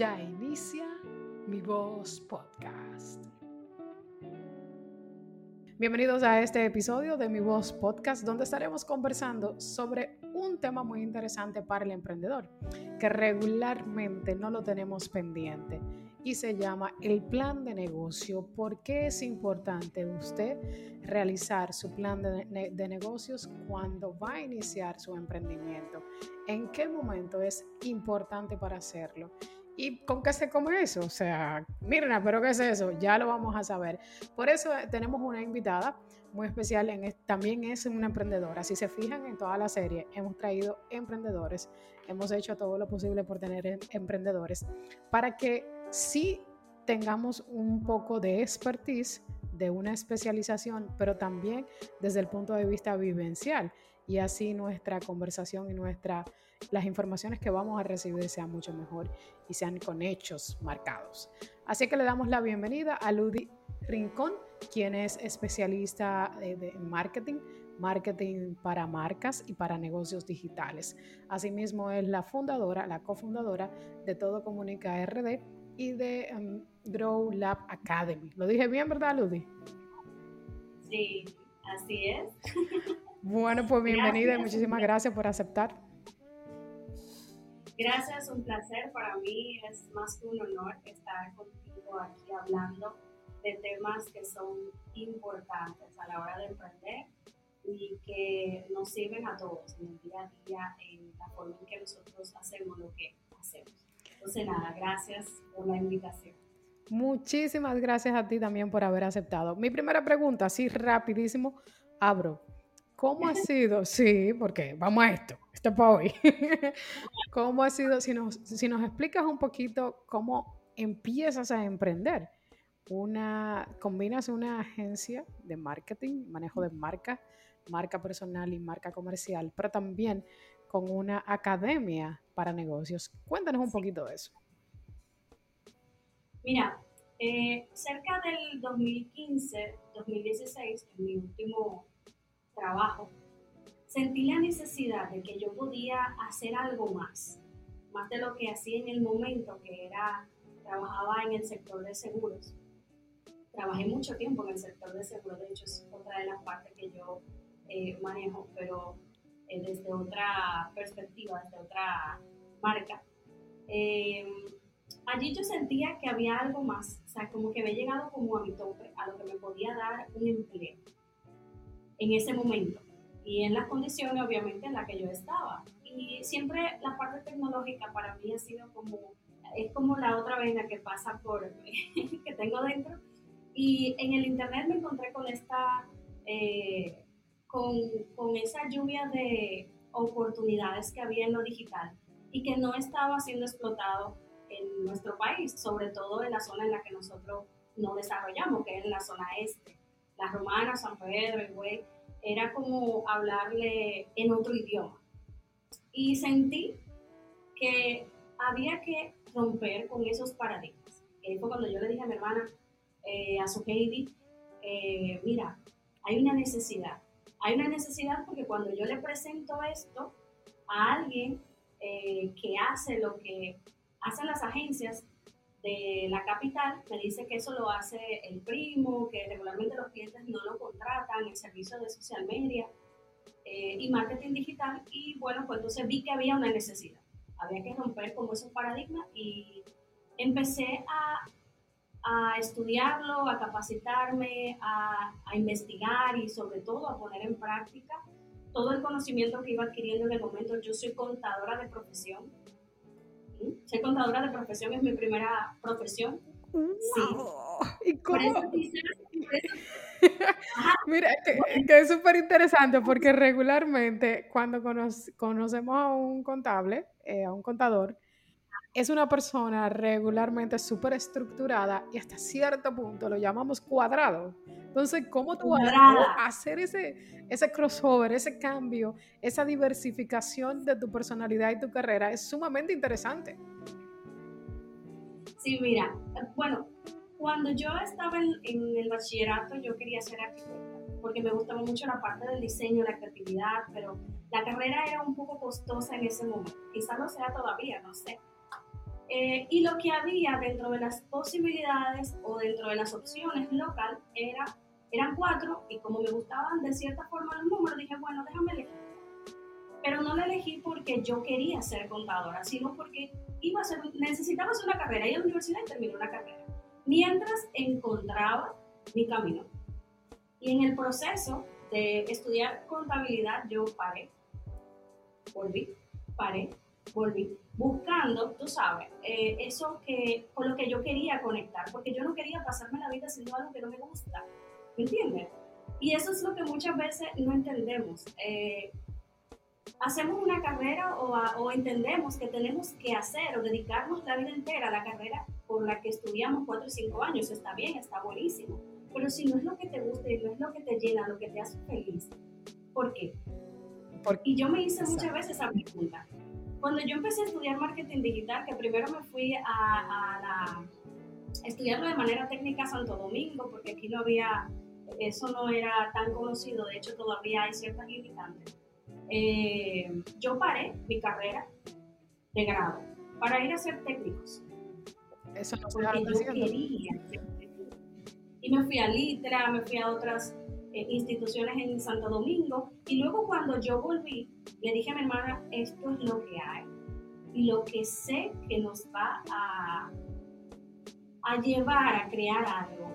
Ya inicia mi voz podcast. Bienvenidos a este episodio de Mi Voz Podcast, donde estaremos conversando sobre un tema muy interesante para el emprendedor, que regularmente no lo tenemos pendiente y se llama el plan de negocio. ¿Por qué es importante usted realizar su plan de, de, negocios cuando va a iniciar su emprendimiento? ¿En qué momento es importante para hacerlo? ¿Y con qué se come eso? O sea, Mirna, ¿pero qué es eso? Ya lo vamos a saber. Por eso eh, tenemos una invitada muy especial, en, también es una emprendedora. Si se fijan en toda la serie, hemos traído emprendedores, hemos hecho todo lo posible por tener em, emprendedores, para que sí tengamos un poco de expertise, de una especialización, pero también desde el punto de vista vivencial y así nuestra conversación y nuestra, las informaciones que vamos a recibir sean mucho mejor y sean con hechos marcados. Así que le damos la bienvenida a Ludi Rincón, quien es especialista de marketing, marketing para marcas y para negocios digitales. Asimismo es la fundadora, la cofundadora de Todo Comunica RD y de um, Grow Lab Academy. ¿Lo dije bien, verdad, Ludi? Sí, así es. Bueno, pues bienvenida y muchísimas gracias por aceptar. Gracias, un placer. Para mí es más que un honor estar contigo aquí hablando de temas que son importantes a la hora de emprender y que nos sirven a todos en el día a día, en la forma en que nosotros hacemos lo que hacemos. Entonces, nada, gracias por la invitación. Muchísimas gracias a ti también por haber aceptado. Mi primera pregunta, así rapidísimo, abro. ¿Cómo ha sido? Sí, porque vamos a esto, esto es para hoy. ¿Cómo ha sido? Si nos, si nos explicas un poquito cómo empiezas a emprender. Una, combinas una agencia de marketing, manejo de marca, marca personal y marca comercial, pero también con una academia para negocios. Cuéntanos un poquito de eso. Mira, eh, cerca del 2015, 2016, en mi último trabajo, sentí la necesidad de que yo podía hacer algo más, más de lo que hacía en el momento, que era, trabajaba en el sector de seguros. Trabajé mucho tiempo en el sector de seguros, de hecho es otra de las partes que yo eh, manejo, pero eh, desde otra perspectiva, desde otra marca. Eh, allí yo sentía que había algo más, o sea, como que había llegado como a mi tope, a lo que me podía dar un empleo en ese momento y en las condiciones obviamente en las que yo estaba. Y siempre la parte tecnológica para mí ha sido como, es como la otra vena que pasa por, que tengo dentro. Y en el internet me encontré con esta, eh, con, con esa lluvia de oportunidades que había en lo digital y que no estaba siendo explotado en nuestro país, sobre todo en la zona en la que nosotros no desarrollamos, que es en la zona este la romana, San Pedro, el güey, era como hablarle en otro idioma. Y sentí que había que romper con esos paradigmas. Y fue cuando yo le dije a mi hermana, eh, a su Heidi, eh, mira, hay una necesidad. Hay una necesidad porque cuando yo le presento esto a alguien eh, que hace lo que hacen las agencias, de la capital me dice que eso lo hace el primo, que regularmente los clientes no lo contratan, el servicio de social media eh, y marketing digital. Y bueno, pues entonces vi que había una necesidad. Había que romper con esos paradigmas y empecé a, a estudiarlo, a capacitarme, a, a investigar y sobre todo a poner en práctica todo el conocimiento que iba adquiriendo en el momento. Yo soy contadora de profesión, soy contadora de profesión, es mi primera profesión. Sí. ¿Y cómo? Mira, que, es súper interesante porque regularmente cuando conocemos a un contable, eh, a un contador, es una persona regularmente súper estructurada y hasta cierto punto lo llamamos cuadrado. Entonces, ¿cómo tú vas a hacer ese, ese crossover, ese cambio, esa diversificación de tu personalidad y tu carrera? Es sumamente interesante. Sí, mira, bueno, cuando yo estaba en, en el bachillerato yo quería ser arquitecta porque me gustaba mucho la parte del diseño, la creatividad, pero la carrera era un poco costosa en ese momento. Quizás no sea todavía, no sé Eh, y lo que había dentro de las posibilidades o dentro de las opciones local era, eran cuatro y como me gustaban de cierta forma los números, dije, bueno, déjame elegir. Pero no la elegí porque yo quería ser contadora, sino porque iba a ser, necesitaba hacer una carrera, ir a la universidad y terminé una carrera. Mientras encontraba mi camino. Y en el proceso de estudiar contabilidad yo paré, volví, paré, volví, buscando, tú sabes, eh, eso que, con lo que yo quería conectar, porque yo no quería pasarme la vida haciendo algo que no me gusta, ¿me entiendes? Y eso es lo que muchas veces no entendemos. Eh, hacemos una carrera o, o, entendemos que tenemos que hacer o dedicarnos la vida entera a la carrera por la que estudiamos cuatro o cinco años, está bien, está buenísimo. Pero si no es lo que te gusta y no es lo que te llena, lo que te hace feliz, ¿por qué? y yo me hice muchas veces esa pregunta. Cuando yo empecé a estudiar marketing digital, que primero me fui a, a, estudiarlo de manera técnica a Santo Domingo, porque aquí no había, eso no era tan conocido, de hecho todavía hay ciertas limitantes. Eh, yo paré mi carrera de grado para ir a ser técnicos. Eso no se yo quería. Y me fui a Litra, me fui a otras eh, instituciones en Santo Domingo. Y luego cuando yo volví, le dije a mi hermana, esto es lo que hay. Y lo que sé que nos va a, a llevar a crear algo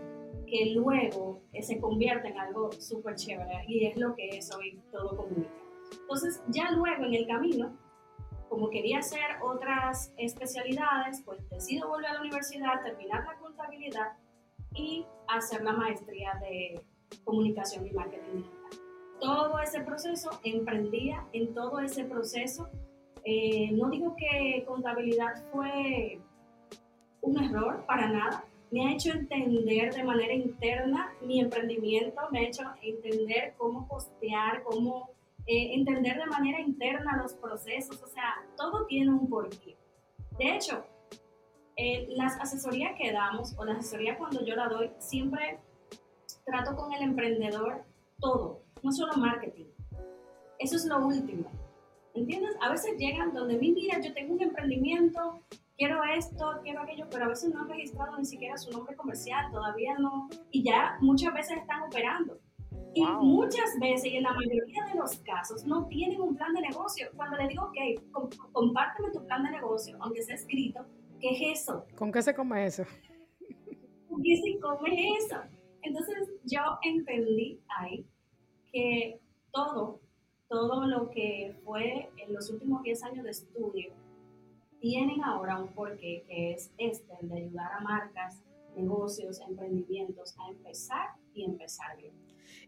que luego eh, se convierte en algo súper chévere. Y es lo que es hoy todo comunica. Entonces ya luego en el camino, como quería hacer otras especialidades, pues decido volver a la universidad, terminar la contabilidad y hacer la maestría de comunicación y marketing digital. Todo ese proceso, emprendía en todo ese proceso. Eh, no digo que contabilidad fue un error, para nada. Me ha hecho entender de manera interna mi emprendimiento, me ha hecho entender cómo postear, cómo eh, entender de manera interna los procesos, o sea, todo tiene un porqué. De hecho, eh, las asesorías que damos o la asesoría cuando yo la doy, siempre trato con el emprendedor todo, no solo marketing. Eso es lo último. ¿Entiendes? A veces llegan donde mi mira, yo tengo un emprendimiento, quiero esto, quiero aquello, pero a veces no han registrado ni siquiera su nombre comercial, todavía no, y ya muchas veces están operando. Y muchas veces, y en la mayoría de los casos, no tienen un plan de negocio. Cuando le digo, ok, compárteme tu plan de negocio, aunque sea escrito, ¿qué es eso? ¿Con qué se come eso? ¿Con qué se come eso? Entonces yo entendí ahí que todo, todo lo que fue en los últimos 10 años de estudio, tienen ahora un porqué que es este, el de ayudar a marcas, negocios, emprendimientos a empezar y empezar bien.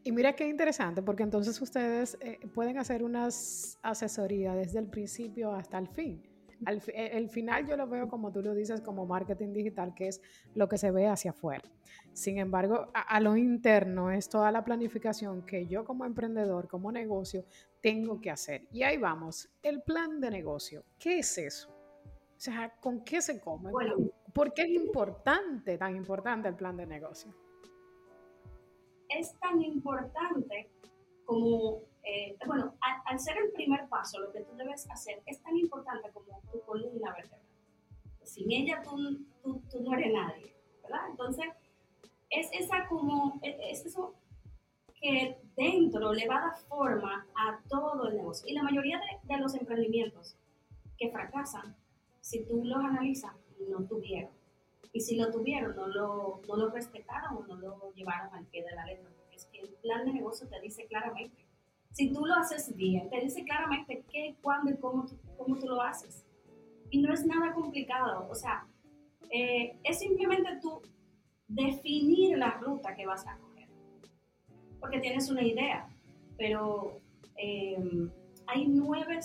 Y mira qué interesante, porque entonces ustedes eh, pueden hacer unas asesorías desde el principio hasta el fin. Al, eh, el final yo lo veo como tú lo dices, como marketing digital, que es lo que se ve hacia afuera. Sin embargo, a, lo interno es toda la planificación que yo como emprendedor, como negocio, tengo que hacer. Y ahí vamos, el plan de negocio. ¿Qué es eso? O sea, ¿con qué se come? Bueno, ¿Por qué es importante, tan importante el plan de negocio? Es tan importante como, eh, bueno, al, ser el primer paso, lo que tú debes hacer es tan importante como tu columna vertebral. Sin ella tú, tú, tú no eres nadie, ¿verdad? Entonces, es esa como, es eso que dentro le va a dar forma a todo el negocio. Y la mayoría de, los emprendimientos que fracasan, si tú los analizas, no tuvieron. Y si lo tuvieron, no lo, no lo respetaron o no lo llevaron al pie de la letra. Porque es que el plan de negocio te dice claramente. Si tú lo haces bien, te dice claramente qué, cuándo y cómo, cómo tú lo haces. Y no es nada complicado. O sea, eh, es simplemente tú definir la ruta que vas a coger. Porque tienes una idea, pero em, hay nueve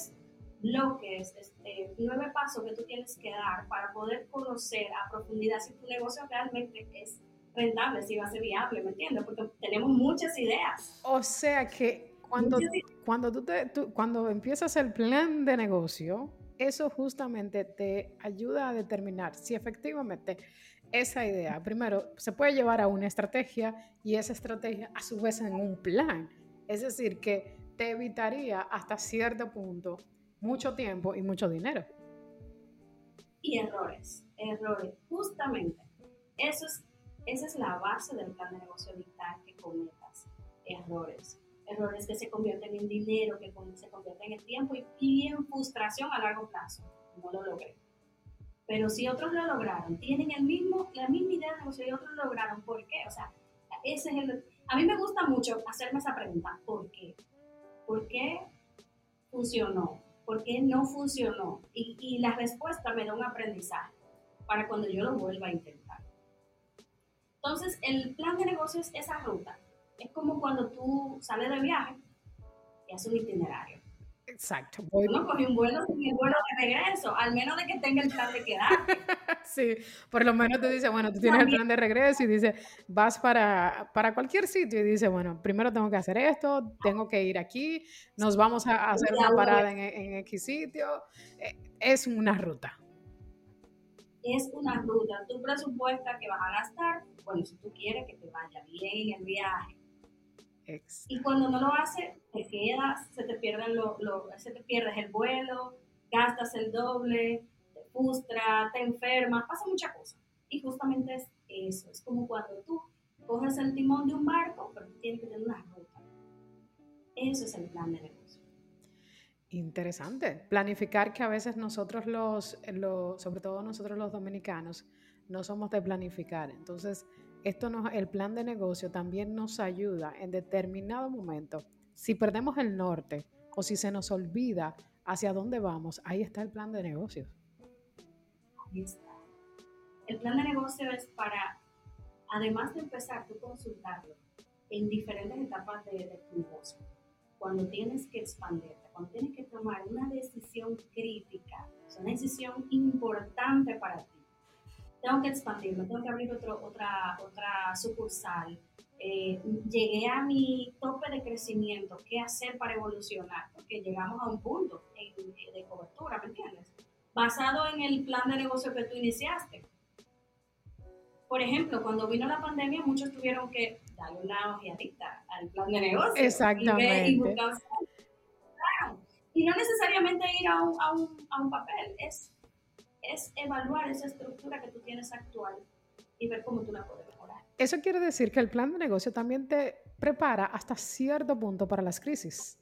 bloques, este, nueve pasos que tú tienes que dar para poder conocer a profundidad si tu negocio realmente es rentable, si va a ser viable, ¿me entiendes? Porque tenemos muchas ideas. O sea que cuando, cuando, tú te, cuando empiezas el plan de negocio, eso justamente te ayuda a determinar si efectivamente esa idea, primero, se puede llevar a una estrategia y esa estrategia a su vez en un plan. Es decir, que te evitaría hasta cierto punto mucho tiempo y mucho dinero. y errores, errores. Justamente, eso es, esa es la base del plan de negocio, evitar que cometas errores. Errores que se convierten en dinero, que se convierten en tiempo y, en frustración a largo plazo. No lo logré. Pero si otros lo lograron, tienen el mismo, la misma idea de negocio y otros lo lograron, ¿por qué? O sea, ese es el... A mí me gusta mucho hacerme esa pregunta, ¿por qué? ¿Por qué funcionó? ¿Por qué no funcionó? Y, y la respuesta me da un aprendizaje para cuando yo lo vuelva a intentar. Entonces, el plan de negocio es esa ruta. Es como cuando tú sales de viaje y haces un itinerario. Exacto. No cogí un vuelo sin el vuelo de regreso, al menos de que tenga el plan de quedar. sí, por lo menos te dice, bueno, tú tienes el plan de regreso y dice, vas para, para cualquier sitio y dice, bueno, primero tengo que hacer esto, tengo que ir aquí, nos vamos a hacer una parada en, en X sitio. Eh, es una ruta. Es una ruta. Tu presupuesta que vas a gastar, bueno, si tú quieres que te vaya bien el viaje, y cuando no lo haces, te quedas, se te, pierden lo, se te pierdes el vuelo, gastas el doble, te frustra, te enfermas, pasa muchas cosas. Y justamente es eso, es como cuando tú coges el timón de un barco, pero tienes que tener una ruta. Eso es el plan de negocio. Interesante. Planificar que a veces nosotros los, los, sobre todo nosotros los dominicanos, no somos de planificar. Entonces, esto nos, el plan de negocio también nos ayuda en determinado momento. Si perdemos el norte o si se nos olvida hacia dónde vamos, ahí está el plan de negocio. Ahí está. El plan de negocio es para, además de empezar tú consultarlo en diferentes etapas de, tu negocio, cuando tienes que expandirte, cuando tienes que tomar una decisión crítica, una decisión importante para ti tengo que expandirme, tengo que abrir otro, otra, otra sucursal. Eh, llegué a mi tope de crecimiento, ¿qué hacer para evolucionar? Porque llegamos a un punto de cobertura, ¿me entiendes? Basado en el plan de negocio que tú iniciaste. Por ejemplo, cuando vino la pandemia, muchos tuvieron que darle una ojeadita al plan de negocio. Exactamente. Y, buscar, y no necesariamente ir a un, a un, a un papel, es es evaluar esa estructura que tú tienes actual y ver cómo tú la puedes mejorar. Eso quiere decir que el plan de negocio también te prepara hasta cierto punto para las crisis.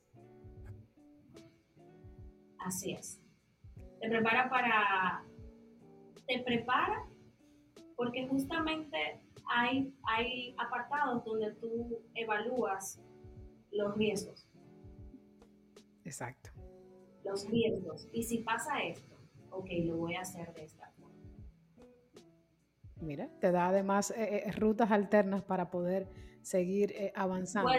Así es. Te prepara para... Te prepara porque justamente hay, hay apartados donde tú evalúas los riesgos. Exacto. Los riesgos. Y si pasa esto, ok, lo voy a hacer de esta forma. Mira, te da además eh, eh, rutas alternas para poder seguir eh, avanzando.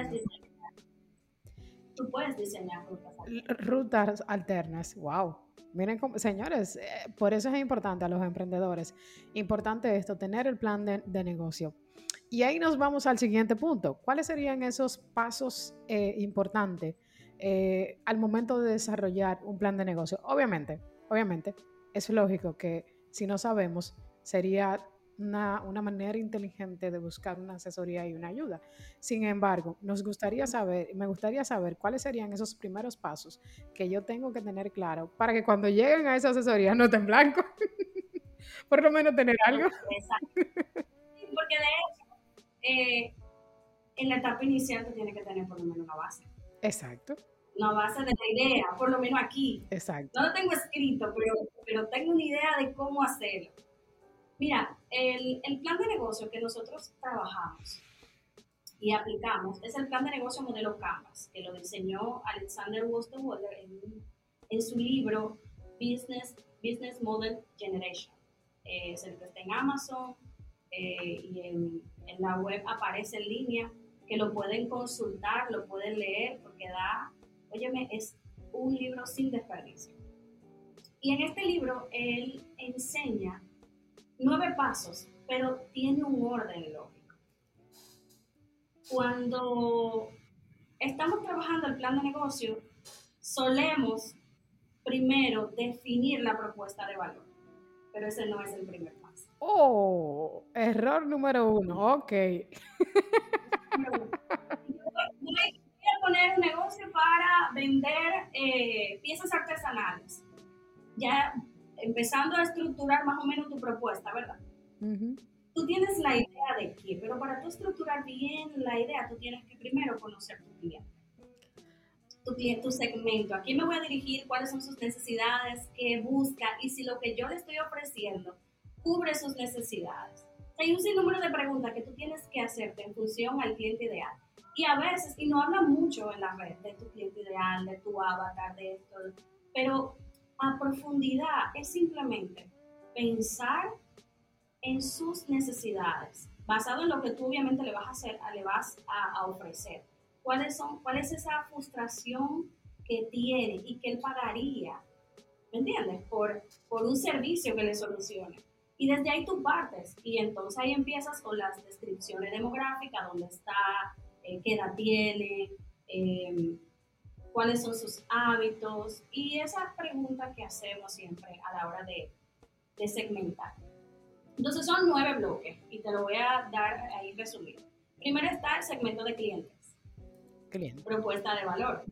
Tú puedes diseñar rutas alternas. Rutas alternas, wow. Miren, señores, por eso es importante a los emprendedores, importante esto, tener el plan de, negocio. Y ahí nos vamos al siguiente punto. ¿Cuáles serían esos pasos importantes al momento de desarrollar un plan de negocio? Obviamente, Obviamente, es lógico que si no sabemos, sería una, manera inteligente de buscar una asesoría y una ayuda. Sin embargo, nos gustaría saber, me gustaría saber cuáles serían esos primeros pasos que yo tengo que tener claro para que cuando lleguen a esa asesoría no estén blanco. Por lo menos tener algo. Exacto. Porque de hecho, eh, en la etapa inicial tú tienes que tener por lo menos una base. Exacto una base de la idea, por lo menos aquí. Exacto. No lo tengo escrito, pero, pero tengo una idea de cómo hacerlo. Mira, el, el plan de negocio que nosotros trabajamos y aplicamos es el plan de negocio modelo Canvas, que lo diseñó Alexander Wostenwaller en, en su libro Business, Business Model Generation. Eh, es el que está en Amazon eh, y en, en la web aparece en línea, que lo pueden consultar, lo pueden leer, porque da Óyeme, es un libro sin desperdicio. Y en este libro él enseña nueve pasos, pero tiene un orden lógico. Cuando estamos trabajando el plan de negocio, solemos primero definir la propuesta de valor, pero ese no es el primer paso. Oh, error número uno, ok. poner un negocio para vender eh, piezas artesanales. Ya empezando a estructurar más o menos tu propuesta, ¿verdad? Tú tienes la idea de qué, pero para tú estructurar bien la idea, tú tienes que primero conocer tu cliente. Tu cliente, tu segmento, a quién me voy a dirigir, cuáles son sus necesidades, qué busca y si lo que yo le estoy ofreciendo cubre sus necesidades. Hay un sinnúmero de preguntas que tú tienes que hacerte en función al cliente ideal. Y a veces, y no habla mucho en la red de tu cliente ideal, de tu avatar, de esto, pero a profundidad es simplemente pensar en sus necesidades, basado en lo que tú obviamente le vas a hacer, le vas a, ofrecer. ¿Cuáles son, ¿Cuál es esa frustración que tiene y que él pagaría, ¿me entiendes? Por, por un servicio que le solucione. Y desde ahí tú partes y entonces ahí empiezas con las descripciones demográficas, dónde está, eh, qué edad tiene, eh, cuáles son sus hábitos y esas preguntas que hacemos siempre a la hora de, de segmentar. Entonces son nueve bloques y te lo voy a dar ahí resumido. Primero está el segmento de clientes. Cliente. Propuesta de valor.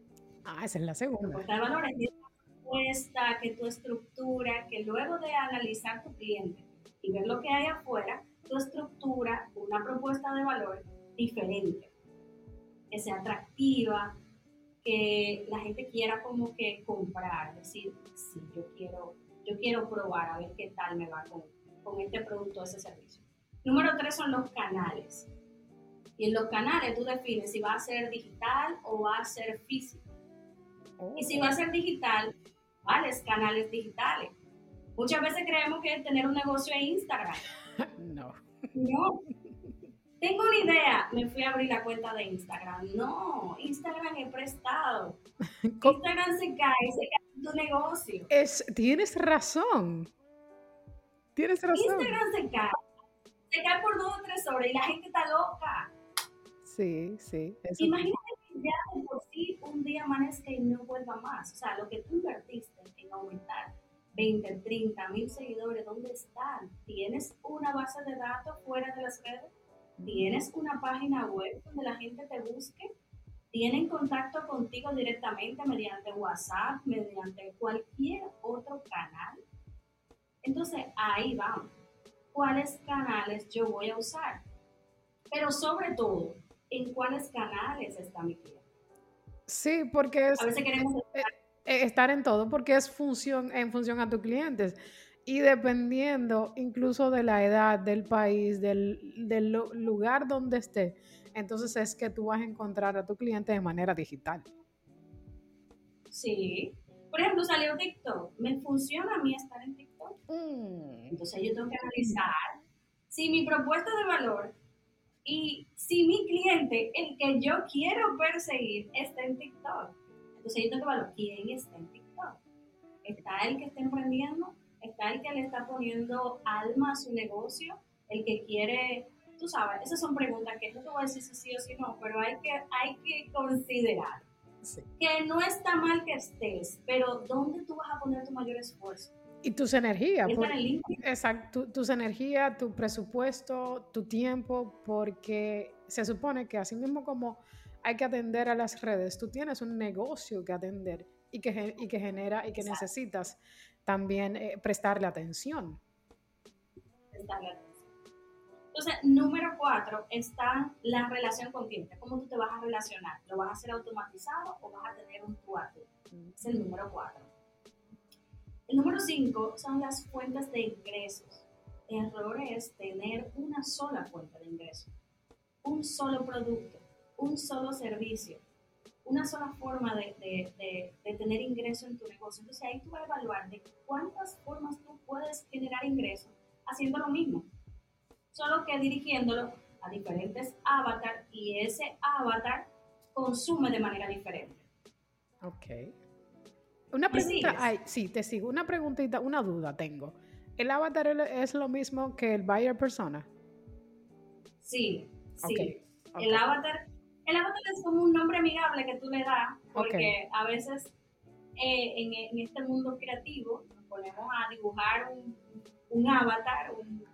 Ah, esa es la segunda. Propuesta de valor es una propuesta que tu estructura, que luego de analizar tu cliente y ver lo que hay afuera, tu estructura una propuesta de valor diferente, que sea atractiva, que la gente quiera como que comprar, decir, sí, yo quiero, yo quiero probar a ver qué tal me va con, con este producto o ese servicio. Número tres son los canales. Y en los canales tú defines si va a ser digital o va a ser físico. Y si va a ser digital, ¿cuáles canales digitales? Muchas veces creemos que tener un negocio en Instagram. no. No, tengo una idea, me fui a abrir la cuenta de Instagram. No, Instagram es prestado. Instagram se cae, se cae tu negocio. Es, tienes razón. Tienes razón. Instagram se cae. Se cae por dos o tres horas y la gente está loca. Sí, sí. Imagínate que ya de por sí un día amanezca y no vuelva más. O sea, lo que tú invertiste en aumentar 20, 30 mil seguidores, ¿dónde están? ¿Tienes una base de datos fuera de las redes? ¿Tienes una página web donde la gente te busque? ¿Tienen contacto contigo directamente mediante WhatsApp, mediante cualquier otro canal? Entonces, ahí vamos. ¿Cuáles canales yo voy a usar? Pero sobre todo, ¿en cuáles canales está mi cliente? Sí, porque es, a veces queremos eh, eh, estar en todo porque es función en función a tus clientes. Y dependiendo incluso de la edad, del país, del, lugar donde esté, entonces es que tú vas a encontrar a tu cliente de manera digital. Sí. Por ejemplo, salió TikTok. ¿Me funciona a mí estar en TikTok? Mm. Entonces yo tengo que analizar si mi propuesta de valor y si mi cliente, el que yo quiero perseguir, está en TikTok. Entonces yo tengo que evaluar quién está en TikTok. ¿Está el que está emprendiendo? Está el que le está poniendo alma a su negocio, el que quiere, tú sabes, esas son preguntas que no te voy a decir si sí o si no, pero hay que, hay que considerar que no está mal que estés, pero ¿dónde tú vas a poner tu mayor esfuerzo? Y tus energías. exacto, tus energías, tu presupuesto, tu tiempo, porque se supone que así mismo como hay que atender a las redes, tú tienes un negocio que atender y que, y que genera y que necesitas también eh, prestarle atención. Prestarle atención. Entonces, número cuatro está la relación con. ¿Cómo tú te vas a relacionar? ¿Lo vas a hacer automatizado o vas a tener un cuarto? Es el número cuatro. El número cinco son las fuentes de ingresos. El error es tener una sola fuente de ingresos, un solo producto, un solo servicio una sola forma de, de, de, tener ingreso en tu negocio. Entonces ahí tú vas a evaluar de cuántas formas tú puedes generar ingreso haciendo lo mismo, solo que dirigiéndolo a diferentes avatars y ese avatar consume de manera diferente. Ok. Una pregunta, ay, sí, te sigo. Una preguntita, una duda tengo. ¿El avatar es lo mismo que el buyer persona? Sí, sí. El avatar el avatar es como un nombre amigable que tú le das, porque a veces eh, en, este mundo creativo nos ponemos a dibujar un, avatar, un,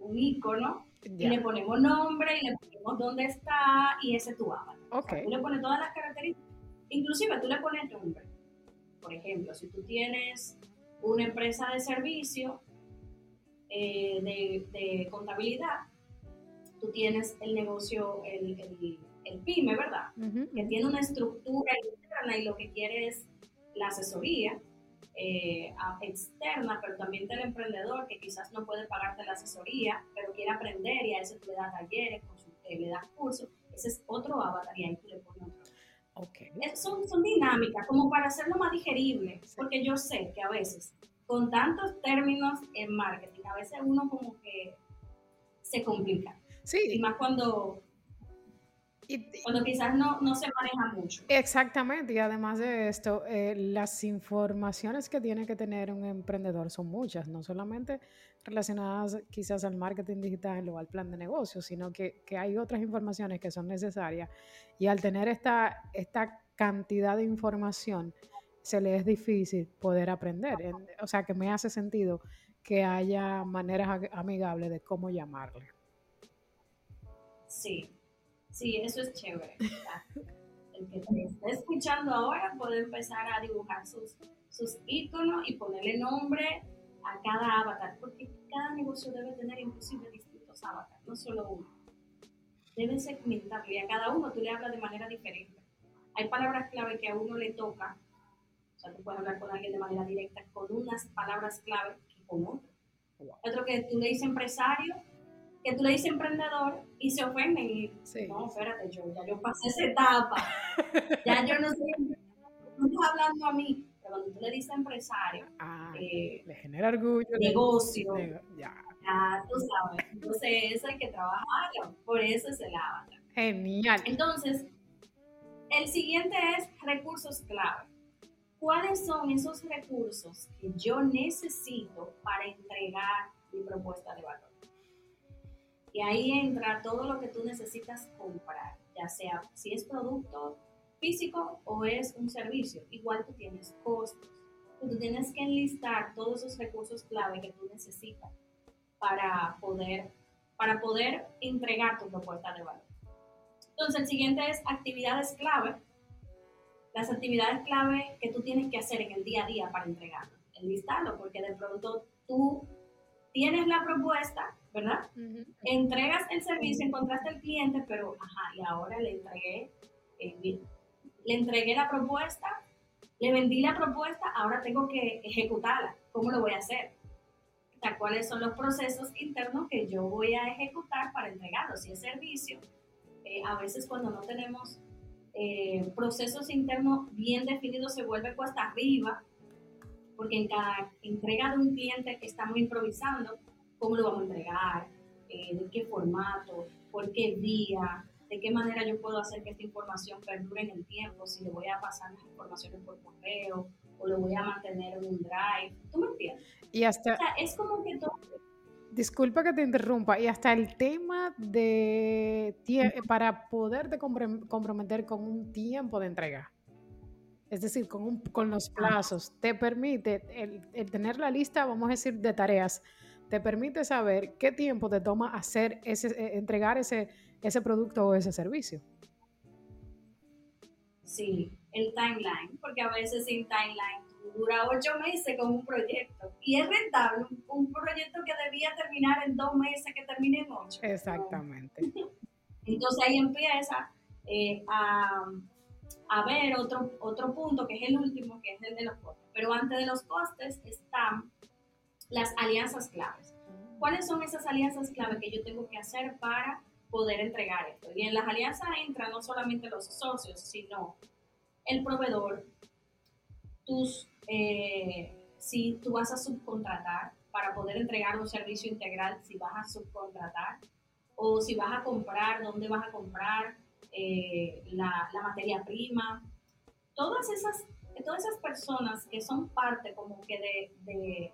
un icono, y le ponemos nombre y le ponemos dónde está y ese es tu avatar. tú le pones todas las características, inclusive tú le pones nombre. Por ejemplo, si tú tienes una empresa de servicio eh, de, contabilidad, tú tienes el negocio, el, el, pyme, ¿verdad? Que tiene una estructura interna y lo que quiere es la asesoría eh, externa, pero también del emprendedor que quizás no puede pagarte la asesoría, pero quiere aprender y a eso tú le das talleres, eh, le das cursos. Ese es otro avatar y ahí tú le pones otro. Okay. son, son dinámicas, como para hacerlo más digerible, porque yo sé que a veces, con tantos términos en marketing, a veces uno como que se complica. Sí. Y más cuando cuando quizás no, no, se maneja mucho. Exactamente, y además de esto, eh, las informaciones que tiene que tener un emprendedor son muchas, no solamente relacionadas quizás al marketing digital o al plan de negocio, sino que, que hay otras informaciones que son necesarias. Y al tener esta, esta cantidad de información, se le es difícil poder aprender. O sea, que me hace sentido que haya maneras amigables de cómo llamarle. Sí, Sí, eso es chévere. El que te está escuchando ahora puede empezar a dibujar sus, sus iconos y ponerle nombre a cada avatar, porque cada negocio debe tener inclusive distintos avatares, no solo uno. Deben segmentarlo y a cada uno tú le hablas de manera diferente. Hay palabras clave que a uno le toca, o sea, tú puedes hablar con alguien de manera directa con unas palabras clave que con otro. Otro que tú le dices empresario que tú le dices emprendedor y se ofenden y no, espérate, yo ya yo pasé esa etapa, ya yo no sé, no estás hablando a mí, pero cuando tú le dices empresario, ah, eh, le genera orgullo, negocio, ya. ya. tú sabes, entonces eso hay que trabajarlo, por eso es el avatar. Genial. Entonces, el siguiente es recursos clave. ¿Cuáles son esos recursos que yo necesito para entregar mi propuesta de valor? Y ahí entra todo lo que tú necesitas comprar, ya sea si es producto físico o es un servicio. Igual tú tienes costos. Tú tienes que enlistar todos esos recursos clave que tú necesitas para poder, para poder entregar tu propuesta de valor. Entonces, el siguiente es actividades clave. Las actividades clave que tú tienes que hacer en el día a día para entregarlo. Enlistarlo, porque de pronto tú tienes la propuesta, ¿verdad? Entregas el servicio, encontraste al cliente, pero, ajá, y ahora le entregué, eh, le entregué la propuesta, le vendí la propuesta, ahora tengo que ejecutarla. ¿Cómo lo voy a hacer? O sea, ¿Cuáles son los procesos internos que yo voy a ejecutar para entregarlo? Si es servicio, eh, a veces cuando no tenemos eh, procesos internos bien definidos se vuelve cuesta arriba, porque en cada entrega de un cliente estamos improvisando cómo lo vamos a entregar, eh, de qué formato, por qué día, de qué manera yo puedo hacer que esta información perdure en el tiempo, si le voy a pasar las informaciones por correo o lo voy a mantener en un drive. ¿Tú me entiendes? Y hasta... O sea, es como que todo... Disculpa que te interrumpa, y hasta el tema de para poderte comprometer con un tiempo de entrega. Es decir, con, con los plazos, te permite el, tener la lista, vamos a decir, de tareas te permite saber qué tiempo te toma hacer ese, eh, entregar ese, ese producto o ese servicio. Sí, el timeline, porque a veces sin timeline dura ocho meses con un proyecto y es rentable un, proyecto que debía terminar en dos meses que termine en ocho. Exactamente. Entonces ahí empieza eh, a, a, ver otro, otro punto que es el último, que es el de los costes. Pero antes de los costes están las alianzas claves. ¿Cuáles son esas alianzas claves que yo tengo que hacer para poder entregar esto? Y en las alianzas entran no solamente los socios, sino el proveedor, tus, eh, si tú vas a subcontratar para poder entregar un servicio integral, si vas a subcontratar, o si vas a comprar, dónde vas a comprar eh, la, materia prima. Todas esas, todas esas personas que son parte como que de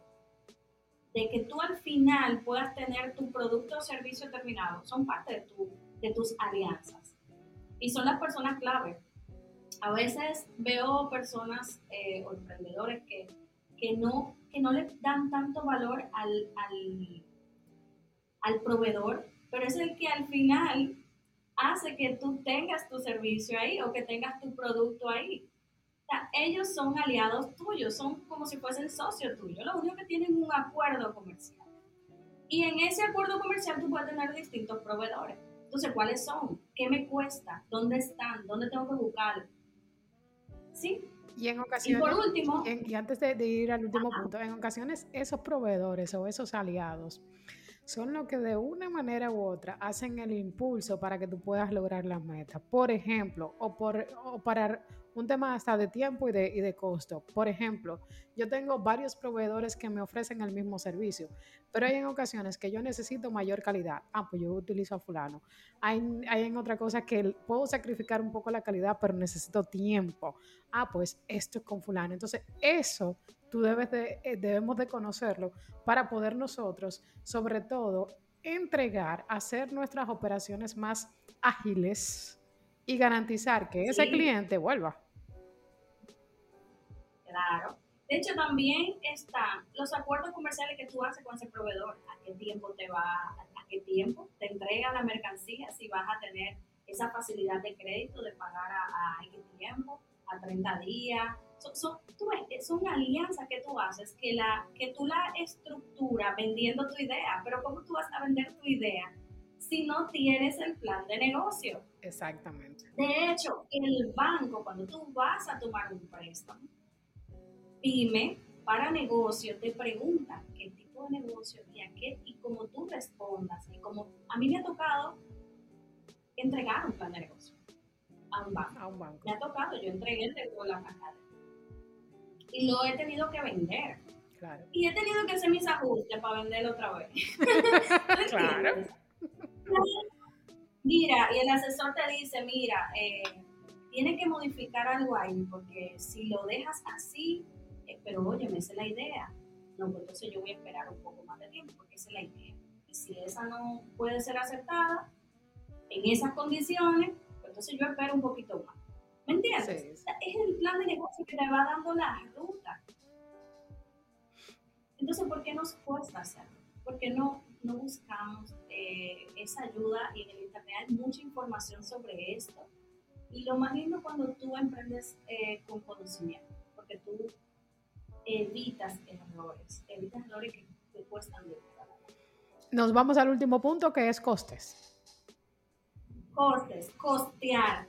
de que tú al final puedas tener tu producto o servicio terminado, son parte de, tu, de tus alianzas. Y son las personas clave. A veces veo personas eh, o emprendedores que, que, no, que no le dan tanto valor al, al, al proveedor, pero es el que al final hace que tú tengas tu servicio ahí o que tengas tu producto ahí. ellos son aliados tuyos, son como si fuesen socios tuyos. Lo único que tienen un acuerdo comercial. Y en ese acuerdo comercial tú puedes tener distintos proveedores. Entonces, ¿cuáles son? ¿Qué me cuesta? ¿Dónde están? ¿Dónde tengo que buscar? ¿Sí? Y en ocasiones, y por último, y, antes de, ir al último punto, en ocasiones esos proveedores o esos aliados son los que de una manera u otra hacen el impulso para que tú puedas lograr las metas. Por ejemplo, o, por, o para un tema hasta de tiempo y de, y de costo. Por ejemplo, yo tengo varios proveedores que me ofrecen el mismo servicio, pero hay en ocasiones que yo necesito mayor calidad. Ah, pues yo utilizo a fulano. Hay, hay en otra cosa que puedo sacrificar un poco la calidad, pero necesito tiempo. Ah, pues esto es con fulano. Entonces, eso tú debes de, eh, debemos de conocerlo para poder nosotros, sobre todo, entregar, hacer nuestras operaciones más ágiles y garantizar que ese cliente vuelva. Claro. De hecho, también están los acuerdos comerciales que tú haces con ese proveedor. ¿A qué tiempo te va, a qué tiempo te entrega la mercancía? Si vas a tener esa facilidad de crédito de pagar a, a qué tiempo, a 30 días. Son, son, tú son alianzas que tú haces que, la, que tú la estructuras vendiendo tu idea. Pero ¿cómo tú vas a vender tu idea si no tienes el plan de negocio? Exactamente. De hecho, el banco, cuando tú vas a tomar un préstamo, pyme para negocio te pregunta qué tipo de negocio y a qué y cómo tú respondas. Y como a mí me ha tocado entregar un plan de negocio a un banco. Me ha tocado, yo entregué el de la majada. Y lo he tenido que vender. Claro. Y he tenido que hacer mis ajustes para venderlo otra vez. claro. Mira, y el asesor te dice, mira, eh, tiene que modificar algo ahí, porque si lo dejas así, eh, pero oye, esa es la idea. No, pues entonces yo voy a esperar un poco más de tiempo, porque esa es la idea. Y si esa no puede ser aceptada en esas condiciones, pues entonces yo espero un poquito más. ¿Me entiendes? es el plan de negocio que te va dando la ruta. Entonces, ¿por qué nos cuesta hacerlo? ¿Por qué no, no buscamos eh, esa ayuda y en el Internet hay mucha información sobre esto? Y lo más lindo cuando tú emprendes eh, con conocimiento, porque tú evitas errores, evitas errores que te cuestan dinero. Nos vamos al último punto que es costes. Costes, costear.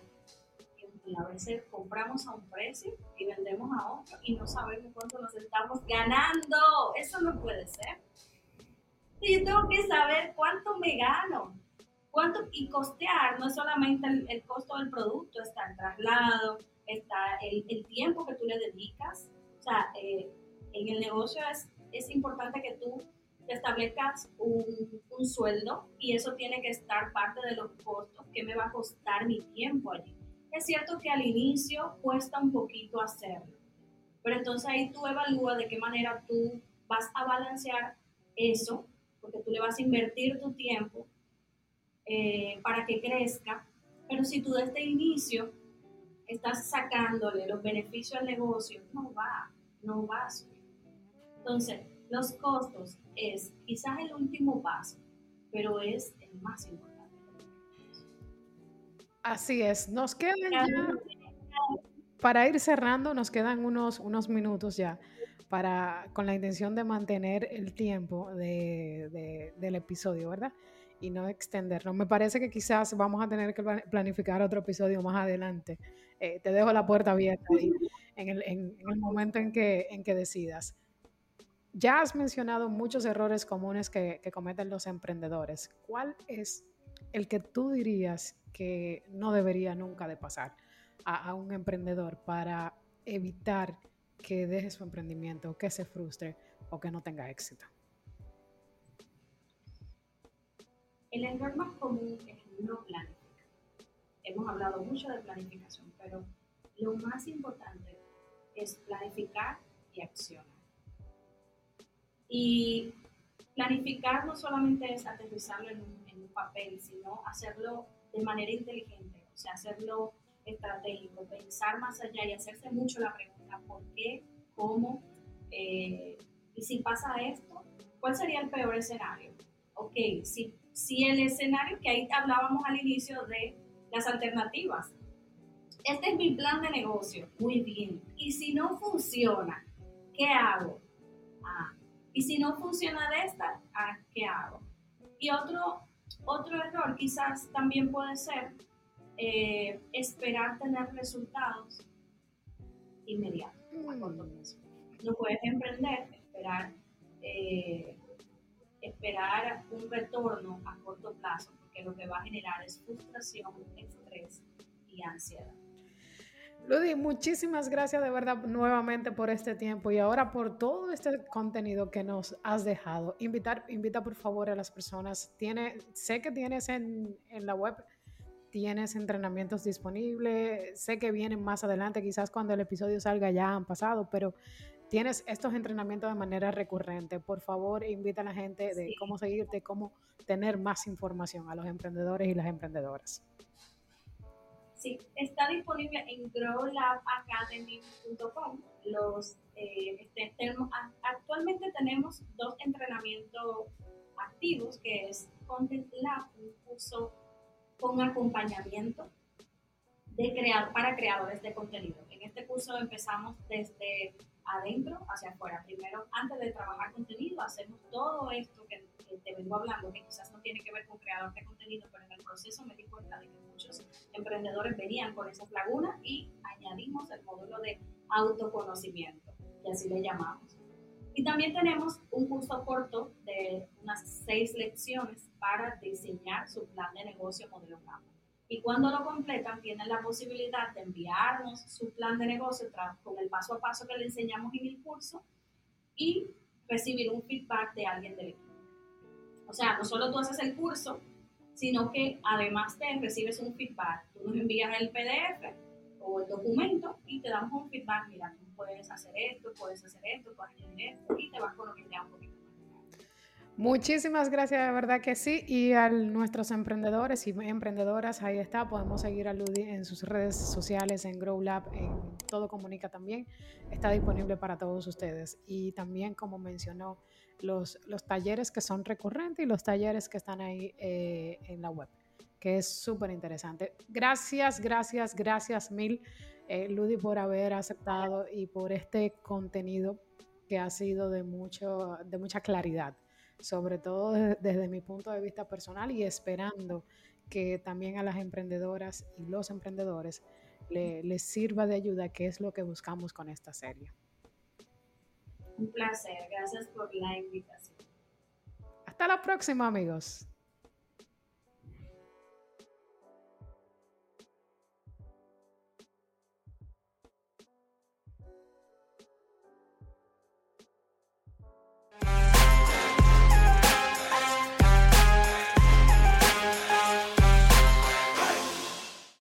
A veces compramos a un precio y vendemos a otro y no sabemos cuánto nos estamos ganando. Eso no puede ser. Yo tengo que saber cuánto me gano. Cuánto, y costear no es solamente el, costo del producto, está el traslado, está el, el tiempo que tú le dedicas, o sea, eh, en el negocio es, es importante que tú establezcas un, un, sueldo y eso tiene que estar parte de los costos que me va a costar mi tiempo allí. Es cierto que al inicio cuesta un poquito hacerlo, pero entonces ahí tú evalúas de qué manera tú vas a balancear eso, porque tú le vas a invertir tu tiempo eh, para que crezca, pero si tú desde el inicio estás sacándole los beneficios al negocio, no va, no va a subir. Entonces, los costos es quizás el último paso, pero es el más importante. Así es, nos quedan ya, para ir cerrando, nos quedan unos, unos minutos ya para, con la intención de mantener el tiempo de, del episodio, ¿verdad? y no extenderlo. Me parece que quizás vamos a tener que planificar otro episodio más adelante. Eh, te dejo la puerta abierta ahí en el, en, el momento en que, en que decidas. Ya has mencionado muchos errores comunes que, que, cometen los emprendedores. ¿Cuál es el que tú dirías que no debería nunca de pasar a, a un emprendedor para evitar que deje su emprendimiento, que se frustre o que no tenga éxito? El error más común es no planificar. Hemos hablado mucho de planificación, pero lo más importante es planificar y accionar. Y planificar no solamente es aterrizarlo en un, papel, sino hacerlo de manera inteligente, o sea, hacerlo estratégico, pensar más allá y hacerse mucho la pregunta por qué, cómo, eh, y si pasa esto, ¿cuál sería el peor escenario? Ok, si si el escenario que ahí hablábamos al inicio de las alternativas, este es mi plan de negocio, muy bien. Y si no funciona, ¿qué hago? Ah, y si no funciona de esta, ah, ¿qué hago? Y otro, otro error quizás también puede ser eh, esperar tener resultados inmediatos a corto plazo. No puedes emprender, esperar, eh, esperar un retorno a corto plazo, porque lo que va a generar es frustración, estrés y ansiedad. Ludy, muchísimas gracias de verdad nuevamente por este tiempo y ahora por todo este contenido que nos has dejado. Invitar, invita por favor a las personas. Tiene, sé que tienes en, en la web, tienes entrenamientos disponibles. Sé que vienen más adelante, quizás cuando el episodio salga ya han pasado, pero tienes estos entrenamientos de manera recurrente. Por favor, invita a la gente de cómo seguirte, cómo tener más información a los emprendedores y las emprendedoras. Sí, está disponible en growlabacademy.com. Los, eh, este, actualmente tenemos dos entrenamientos activos, que es Content Lab, un curso con acompañamiento de crear, para creadores de contenido. En este curso empezamos desde adentro hacia afuera. Primero, antes de trabajar contenido, hacemos todo esto que, te vengo hablando, que quizás no tiene que ver con creador de contenido, pero en el proceso me di cuenta de que muchos emprendedores venían con esas lagunas y añadimos el módulo de autoconocimiento, y así le llamamos. Y también tenemos un curso corto de unas seis lecciones para diseñar su plan de negocio modelo campo y cuando lo completan tienen la posibilidad de enviarnos su plan de negocio con el paso a paso que le enseñamos en el curso y recibir un feedback de alguien del equipo. O sea, no solo tú haces el curso, sino que además te recibes un feedback. Tú nos envías el PDF o el documento y te damos un feedback. Mira, puedes hacer esto, puedes hacer esto, puedes hacer esto y te vas con lo que te poquito Muchísimas gracias, de verdad que sí. Y a nuestros emprendedores y emprendedoras, ahí está, podemos seguir a Ludi en sus redes sociales, en Grow Lab, en Todo Comunica también. Está disponible para todos ustedes. Y también, como mencionó, los, los talleres que son recurrentes y los talleres que están ahí eh, en la web, que es súper interesante. Gracias, gracias, gracias mil, eh, Ludi, por haber aceptado y por este contenido que ha sido de, mucho, de mucha claridad sobre todo desde, mi punto de vista personal y esperando que también a las emprendedoras y los emprendedores les sirva de ayuda, que es lo que buscamos con esta serie. Un placer, gracias por la invitación. Hasta la próxima amigos.